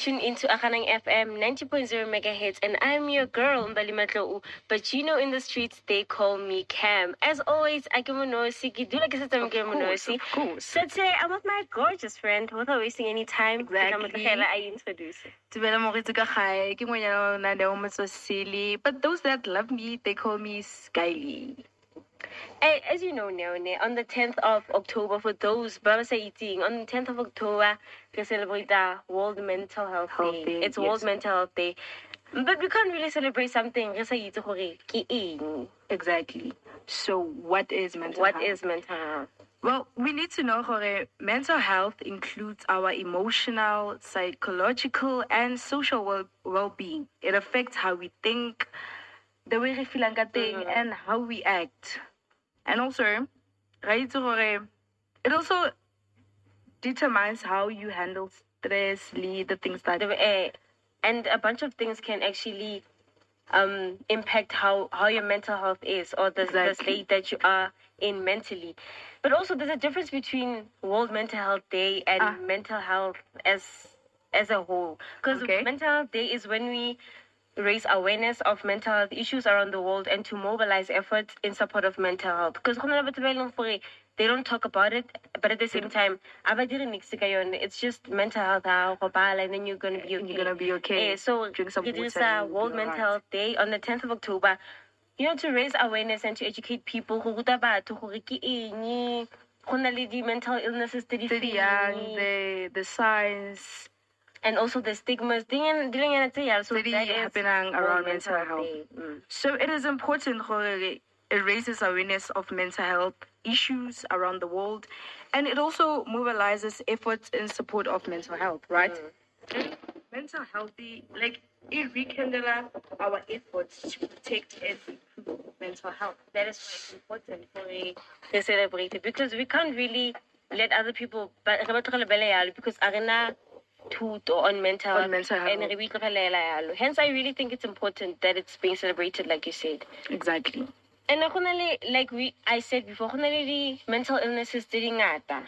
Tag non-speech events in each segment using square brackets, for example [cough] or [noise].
Tune into Akhanang FM 90.0 megahertz, and I'm your girl, Mbali Matlou. But you know, in the streets, they call me Cam. As always, I give Monosi, do like I said, I'm Monosi. Of course. So today, I'm with my gorgeous friend, without wasting any time. Exactly. I introduce. Tubela moritse ka gae ke ngwenyana na le o motsosele but those that love me they call me Skyly. Hey, as you know now, on the 10th of October, for those ba sa eating, on the 10th of October, we celebrate the World Mental Health, Health Day. Day, It's World. Mental Health Day. But we can't really celebrate something re sa itse gore ke eng. Exactly. So what is mental What health? is mental health? Well, we need to know gore mental health includes our emotional, psychological, and social well- well-being. It affects how we think, the way we feel Mhm. and how we act. And also, it also determines how you handle stress, the things that and a bunch of things can actually um, impact how, how your mental health is or the, the state that you are in mentally. But also, there's a difference between World Mental Health Day and Ah. mental health as as a whole. Because Okay. Mental Health Day is when we raise awareness of mental health issues around the world and to mobilize efforts in support of mental health. Because they don't talk about it, but at the same time, abadiri nix ka yone. it's just mental health, ah, and then you're gonna be okay. you're gonna be okay. Eh, so Drink some it is a World Mental alright. Health Day on the 10th of October. You know, to raise awareness and to educate people go ruta batho gore ke eng, go na le di mental illnesses tse di the young, the the signs, and also the stigmas. Dileng- dilengana tse yalo. So that is happening around mental health. Mm. So it is important it raises awareness of mental health issues around the world, and it also mobilizes efforts in support of mental health. Right? And mental healthy, like it rekindles our efforts to protect and improve mental health. that is why it's important for me to celebrate it because we can't really let other people but re ba tlogele bele yalo because arena thuto on mental On mental health. And re itlogelela yalo. Hence i really think it's important that it's being celebrated like you said. Exactly. and like we i said before mental illnesses tse di ngata.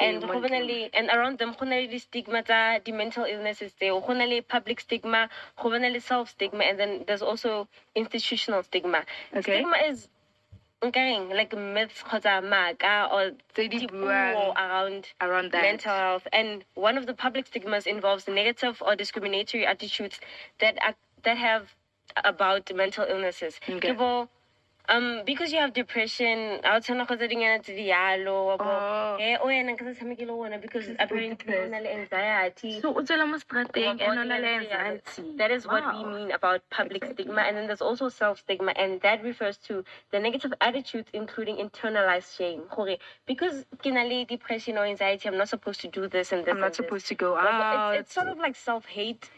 And go le and around them go le stigma tsa di mental illnesses tseo. Go le public stigma go le self stigma and then there's also institutional stigma. Okay. stigma is nkareng like myths kgotsa maaka or dipuo around around that. mental health and one of the public stigmas involves negative or discriminatory attitudes that are, that have about mental illnesses Okay. Um because you have depression I would kgotsa dinyana tse di yalo Oh. eh o yena nka se tshameke le ona because apparently o na le anxiety So o tswela mo strateng and o na le ordinary thing. anxiety. That is what we mean about public stigma. And then there's also self stigma, and that refers to the negative attitudes, including internalized shame. Because kinali depression or anxiety, I'm not supposed to do this and this. I'm not and this. supposed to go out. It's, it's sort of like self hate,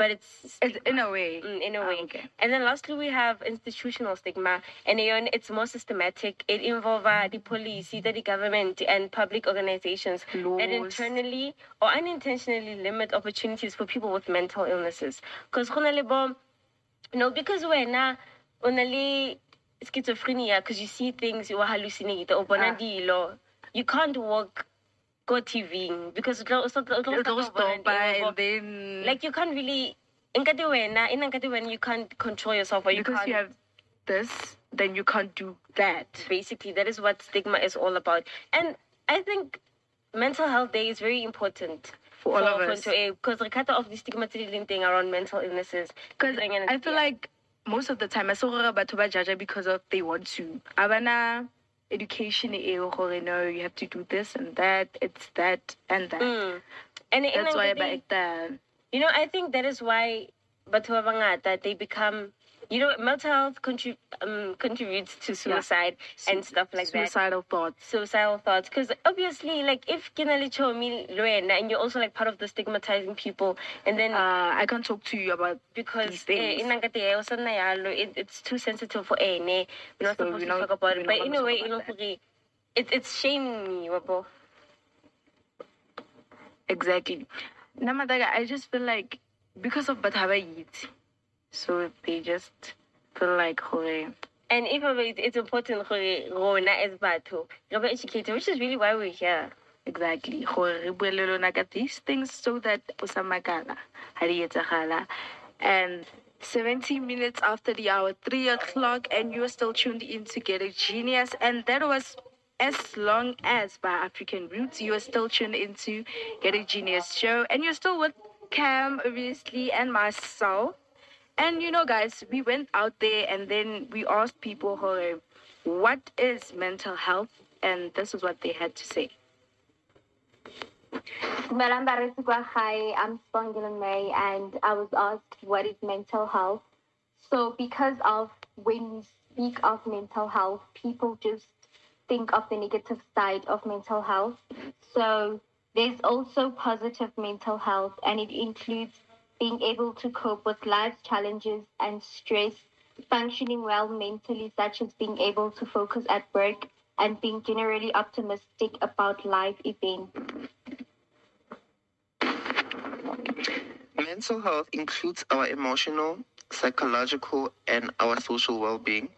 but it's It's in a way. Mm, in a Ah, way. okay. And then lastly, we have institutional stigma. And again, it's more systematic. It involves uh, the police, either the government, and public organizations that internally or unintentionally limit opportunities for people with mental illnesses. Because, you know, because we're now only schizophrenia, because you see things, you hallucinate, or bona Ah. you can't walk, go TV, because stop by and then like you can't really nkati wena in nkati when you can't control yourself or you because can't you have this, then you can't do that. basically that is what stigma is all about and i think mental health day is very important For all of us. because eh, re cut off the stigma leng around mental illnesses Because I feel like most of the time I saw batho ba judge because of they want to. Abana education gore no, you have to do this and that. It's that and that. mm. and That's why nkati- ba you know i think that is why batho ba bangata they become you know mental health contrib- um, contributes to suicide and stuff like that Suicidal thoughts. suicidal thoughts because obviously like if kinali chomi Luena and you're also like part of the stigmatizing people and then Uh, I can't talk to you about because these things. eh, eh, o sa nna yalo, it, it's too sensitive for ene we're not So supposed we're to talk about it but in a way you know it, it's shaming me wabo. Exactly. Namadaga, I just feel like because of Bataba Yiti, so they just feel like gore. and if it's, important gore rona as batho re be educated which is really why we're here Exactly. Gore re bue le lona ka these things so that o sa makala ha di etsagala. And 17 minutes after the hour, 3 o'clock, and you're still tuned in to Ghetto Genius. And that was as long as by African Roots. You are still tuned into Ghetto Genius show, and you're still with Cam, obviously, and myself. And you know, guys, we went out there and then we asked people, "Hey, what is mental health? And this is what they had to say. I'm Spongila May, and I was asked what is mental health. So, because of when we speak of mental health, people just think of the negative side of mental health. So, there's also positive mental health, and it includes being able to cope with life's challenges and stress, functioning well mentally, such as being able to focus at work, and being generally optimistic about life events. Mental health includes our emotional, psychological, and our social well being.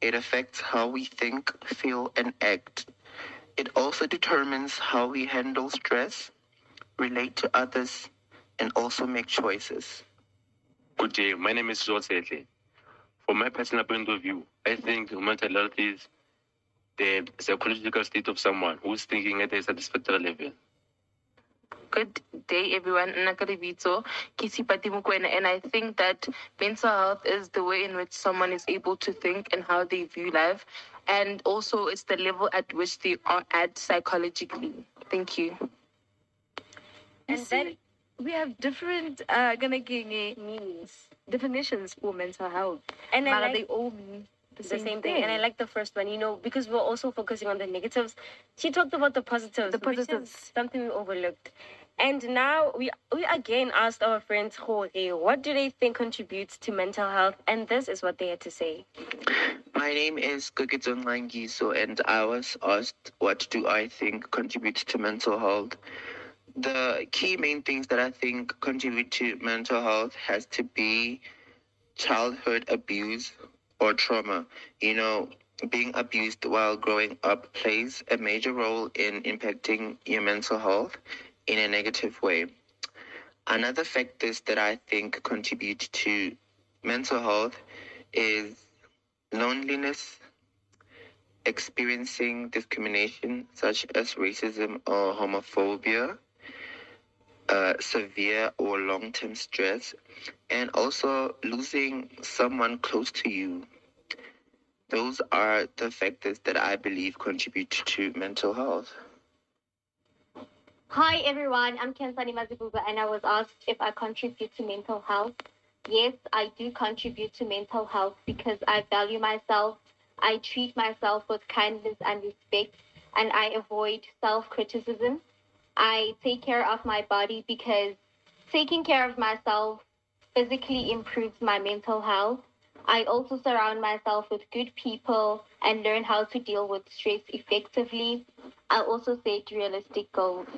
It affects how we think, feel, and act. It also determines how we handle stress, relate to others, and also make choices. Good day, my name is George Sedley. From my personal point of view, I think mental health is the psychological state of someone who's thinking at a satisfactory level. Good day, everyone. Nakaribito, Kisipati Mukwena, and I think that mental health is the way in which someone is able to think and how they view life, and also it's the level at which they are at psychologically. Thank you. And then we have different uh, gonna meanings, definitions for mental health. And I but like- they all mean the the same, same thing. And I like the first one, you know, because we're also focusing on the negatives. She talked about the positives, The which is positives. something we overlooked. And now we we again asked our friends, Jorge, what do they think contributes to mental health? And this is what they had to say. My name is Gugitson Langiso, and I was asked what do I think contributes to mental health. The key main things that I think contribute to mental health has to be childhood abuse or trauma. You know, being abused while growing up plays a major role in impacting your mental health in a negative way. Another factors that I think contribute to mental health is loneliness, experiencing discrimination such as racism or homophobia, uh, severe or long term stress, and also losing someone close to you. Those are the factors that I believe contribute to mental health. Hi everyone, I'm Kensani Mazibuga and I was asked if I contribute to mental health. Yes, I do contribute to mental health because I value myself, I treat myself with kindness and respect, and I avoid self criticism. I take care of my body because taking care of myself physically improves my mental health. I also surround myself with good people and learn how to deal with stress effectively. I also set realistic goals.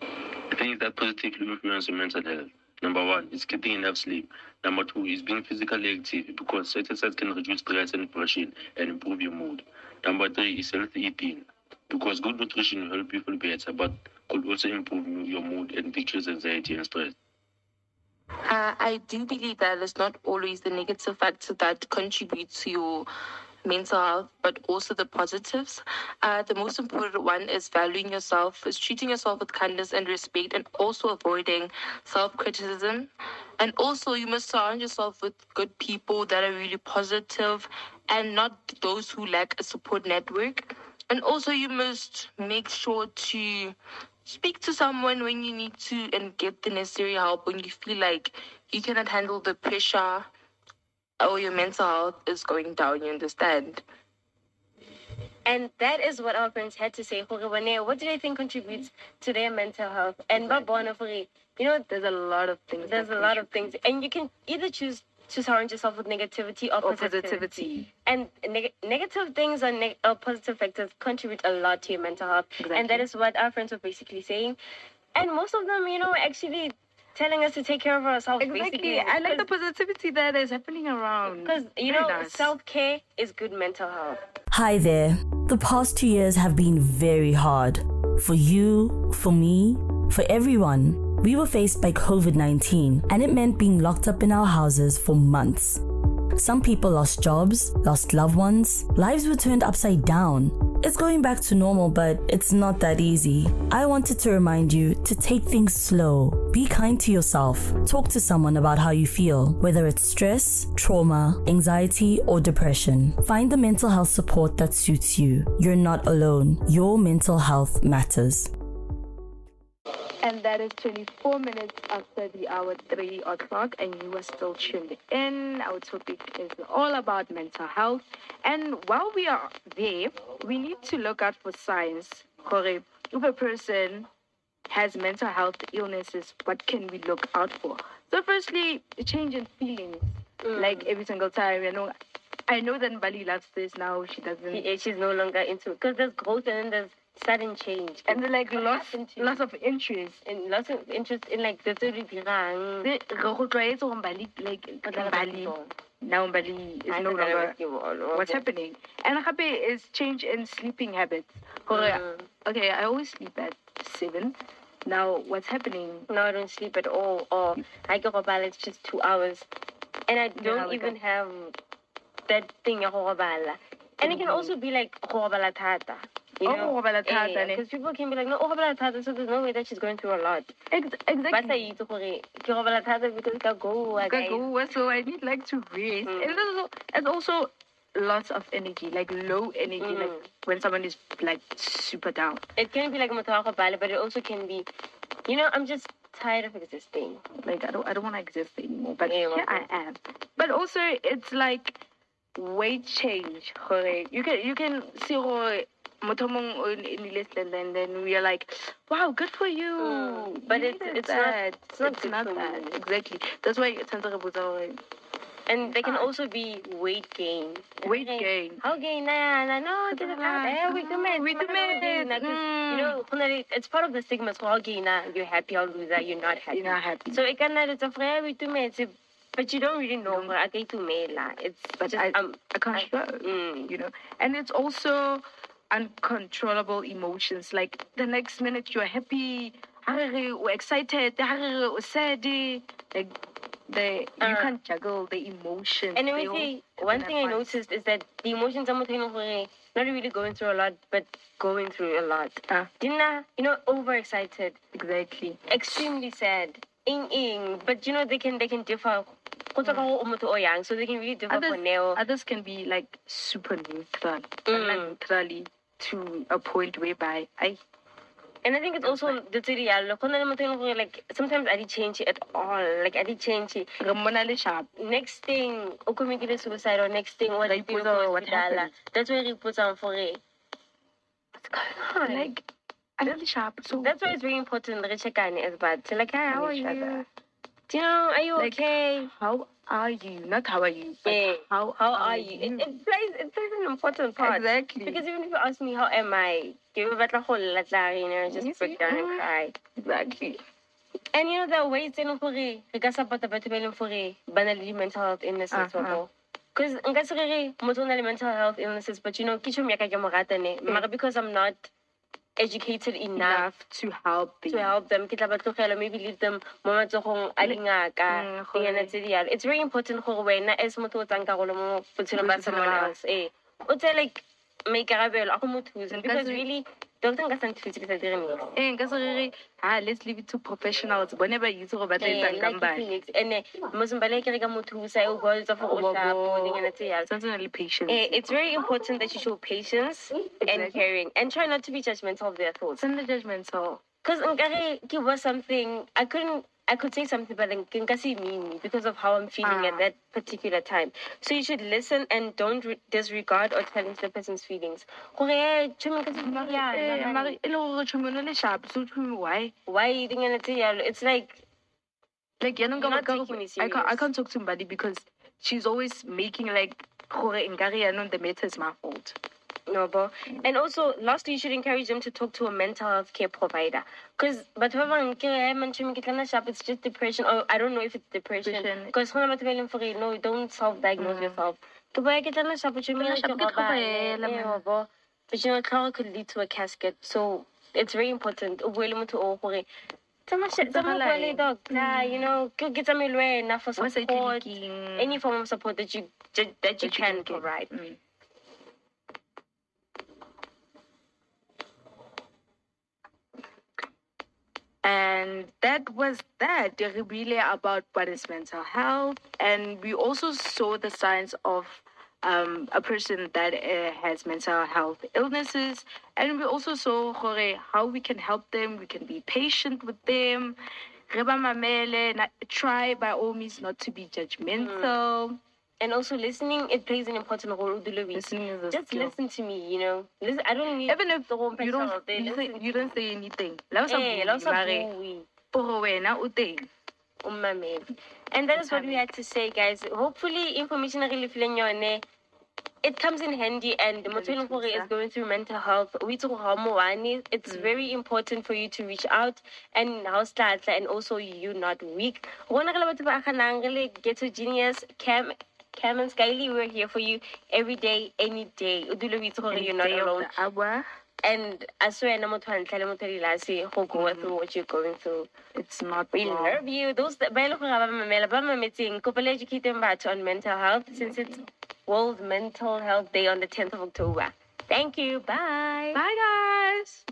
The things that positively influence your mental health. Number one is getting enough sleep. Number two is being physically active because exercise can reduce stress and depression and improve your mood. Number three is healthy eating because good nutrition will help you feel better but could also improve your mood and decrease anxiety and stress. Uh, I do believe that it's not always the negative factors that contribute to your mental health, but also the positives. Uh, the most important one is valuing yourself, is treating yourself with kindness and respect, and also avoiding self criticism. And also, you must surround yourself with good people that are really positive and not those who lack a support network. And also, you must make sure to speak to someone when you need to and get the necessary help when you feel like you cannot handle the pressure or your mental health is going down, you understand? And that is what our friends had to say. What do they think contributes to their mental health? And Jorge, you know, There's a lot of things. there's a lot of things. And you can either choose to surround yourself with negativity or, Or positivity. positivity. And neg- negative things or, neg- or positive factors contribute a lot to your mental health. And that is what our friends were basically saying. And most of them, you know, actually telling us to take care of ourselves. Exactly. Basically. I like the positivity that is happening around. Because, you Very know, nice. self care is good mental health. Hi there. The past two years have been very hard. for you, for me, for everyone. We were faced by COVID 19, and it meant being locked up in our houses for months. Some people lost jobs, lost loved ones, lives were turned upside down. It's going back to normal, but it's not that easy. I wanted to remind you to take things slow. Be kind to yourself. Talk to someone about how you feel, whether it's stress, trauma, anxiety, or depression. Find the mental health support that suits you. You're not alone. Your mental health matters. That is 24 minutes after the hour 3 o'clock, and you are still tuned in. Our topic is all about mental health. And while we are there, we need to look out for signs. If a person has mental health illnesses, what can we look out for? So, firstly, change in feelings. Mm. Like every single time, you know, I know that Bali loves this now. She doesn't. She- she's no longer into it because there's growth and then there's sudden change. and then, like What lots, happened to you? lots of interest. and lots of interest in like the di dirang. Re- re go tlwaetse Bali, like Bali, now Bali is no longer what you want. what's happening. And gape is change in sleeping habits. Mm. Okay, I always sleep at seven. Now what's happening? No, I don't sleep at all. Or I go robala, it's just two hours. And I don't even have that thing ya go robala. And it can also be like go robala thata. You Oh, know? go robala thata, ne? Because people can be like, no, thata, so there's no way that she's going through a lot. Ex- But I exactly. itse gore ke robala thata because ka go go, so I need like to rest. Mm. And also, there's also lots of energy, like low energy, Mm. like when someone is like super down. It can be like motho wa go bala, but it also can be, you know, I'm just tired of existing. Like I don't I don't want to exist anymore. But Yeah, here I am. But also it's like weight change. gore. You can you can see gore motho mongwe o slender and then we are like, wow, good for you. Mm, but You it's- it's not- that. it's not It's not that. Exactly. That's why it's re botsa gore And they can Ah. also be weight gain. Weight Okay, gain. How gain na na no, get it out. Eh, we do it. We do it. You know, na le- it's part of the stigma. So how gain you're happy, how loser, you're not happy. you're not happy. So it can it's a free we do it. But you don't really know gore a ka itumela. It's But just I- um I can't show. mm, you know and it's also uncontrollable emotions like the next minute you're happy re excited re sad like the you Uh. can't juggle the emotions And let me say, one thing I noticed is that the emotions I'm not really going through a lot, but going through a lot. Dina, you know, overexcited, exactly extremely sad, ing ing. But you know, they can they can differ. Go tswa ka gore o motho o yang, So they can really differ others, for Neo. others can be like super neutral Mm. not neutrally to a point whereby I And I think it's also the tse di yalo. Go na le motho e leng gore, like sometimes I didn't change it at all. Like I didn't change it. re mmona sharp Next thing, o committed suicide or next thing, what Ra ipotsa gore what happened? That's where you put on for it. What's going on? like a little sharp so That's why it's very important to check on bad. So like, hi, how are you? You know, are you Like, okay? how are you not how are you but Yeah. how How are you? It, it plays it plays an important part. exactly Because even if you ask me how am I, give it a whole lot, you know, just You break down and cry. exactly And you know there are ways in gore re ka support batho ba leng gore ba na le di-mental health illnesses Uh-huh. because nka se re re motho o na le mental health illnesses but you know ke tšhomi ya ka ke mo rata mara because i'm not educated enough to help them. to help them ke tla ba tlogela maybe leave them mo matsogong a dingaka Mm, dingana tse di yalo it's very important gore wena as motho o tsang karolo mo botshelong ba someone else eh o tse like maikarabelo a go mo thusa because se- really doctor nka sa nthuse ke sa dire niks Eh, nka se re re, ah, let's leave it to professionals. Bone ba itse gore ba tla etsang kang bana. ene mosombale ke re ka mo thusa o boletsa for o Wa shapo bo- dingana tse yalo Tshwanetse o na le patience. Eh, it's very important that you show patience and Exactly. caring and try not to be judgmental of their thoughts Send the judgmental. Because nkare ke was something I couldn't I could say something but then ke nka se mean because of how I'm feeling Ah. at that particular time. So you should listen and don't re- disregard or challenge the person's feelings. Eh, tšhomi ka se Mare, ya, nagane. mare le gore tšhomi o na le sharp, so tšhomi why? Why dingana tse yalo? It's like Like, ka- Not taking me I can't, I serious. can't talk to somebody because she's always making like, gore nkare yaanong the matter is my fault. No, but mm. and also, lastly, you should encourage them to talk to a mental health care provider. Because, but it's just depression, or I don't know if it's depression. Because when I'm telling for no, don't self-diagnose mm. yourself. Ke boya ke tlana shapa tšhomi Tlana ke shapa, ke robale, tlhobaela, man. wa bo. But you know, tlhogo could lead to a casket. So it's very important. O bue le motho o gore tsamaya she- tsamaya Tsagala bua le eng? doctor, you know, ke ke tsamaye le wena for support, any form of support that you that you that you can get. provide. Mm. And that was that really about what is mental health. And we also saw the signs of um, a person that uh, has mental health illnesses. And we also saw how we can help them. We can be patient with them. Re ba mamele, Try by all means not to be judgmental. And also listening, it plays an important role. dule. Listening is a Just skill. listen to me, you know. Listen, I don't need Even if the whole you don't, there. you, say, you don't say anything. Sa Eh, bue, la o sa mare, bue. gore wena o And that is what we had to say, guys. Hopefully, information re lefileng yone, it comes in handy and motho e is going through mental health o itse gore ha o mo wane. it's very important for you to reach out and ha o se tla tla, and also you not weak rona re le batho ba aganang re le ghetto genius cam Cam and Skyly, we're here for you every day, any day. O dule o itse gore you're not Day of alone. the hour, And I swear, na motho wa ntlha le motho wa dilase go go mm-hmm. through what you're going through. It's not We wrong. love you. Those that ba e leng gore ga ba mamela ba mametseng kopa le educating batho on mental health since it's World Mental Health Day on the 10th of October. Thank you. Bye. Bye, guys.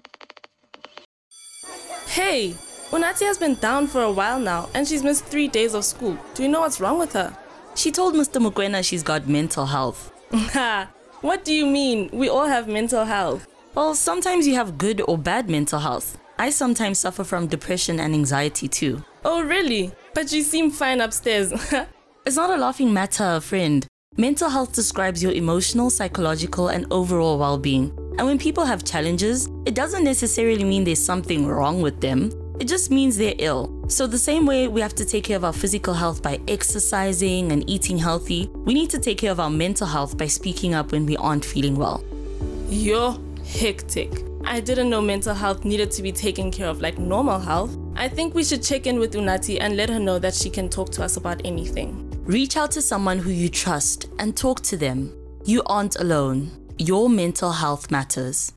Hey, Unati has been down for a while now and she's missed three days of school. Do you know what's wrong with her? She told Mr. Mukwena she's got mental health. Ha! [laughs] what do you mean? We all have mental health. Well, sometimes you have good or bad mental health. I sometimes suffer from depression and anxiety too. Oh, really? But you seem fine upstairs. [laughs] It's not a laughing matter, friend. Mental health describes your emotional, psychological, and overall well being. And when people have challenges, it doesn't necessarily mean there's something wrong with them. It just means they're ill. So, the same way we have to take care of our physical health by exercising and eating healthy, we need to take care of our mental health by speaking up when we aren't feeling well. You're hectic. I didn't know mental health needed to be taken care of like normal health. I think we should check in with Unati and let her know that she can talk to us about anything. Reach out to someone who you trust and talk to them. You aren't alone. Your mental health matters.